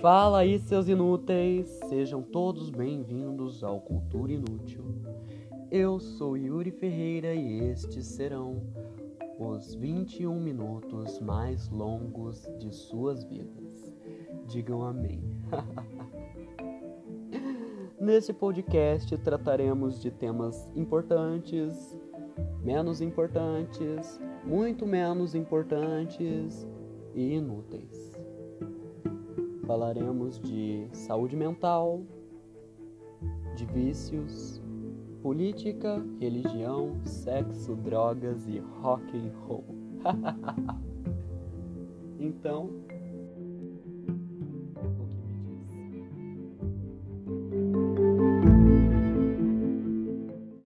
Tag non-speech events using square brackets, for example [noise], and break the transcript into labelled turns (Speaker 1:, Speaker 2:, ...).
Speaker 1: Fala aí, seus inúteis! Sejam todos bem-vindos ao Cultura Inútil. Eu sou Yuri Ferreira e estes serão os 21 minutos mais longos de suas vidas. Digam amém. [laughs] Nesse podcast trataremos de temas importantes, menos importantes, muito menos importantes e inúteis. Falaremos de saúde mental, de vícios, política, religião, sexo, drogas e rock and roll. [laughs] então,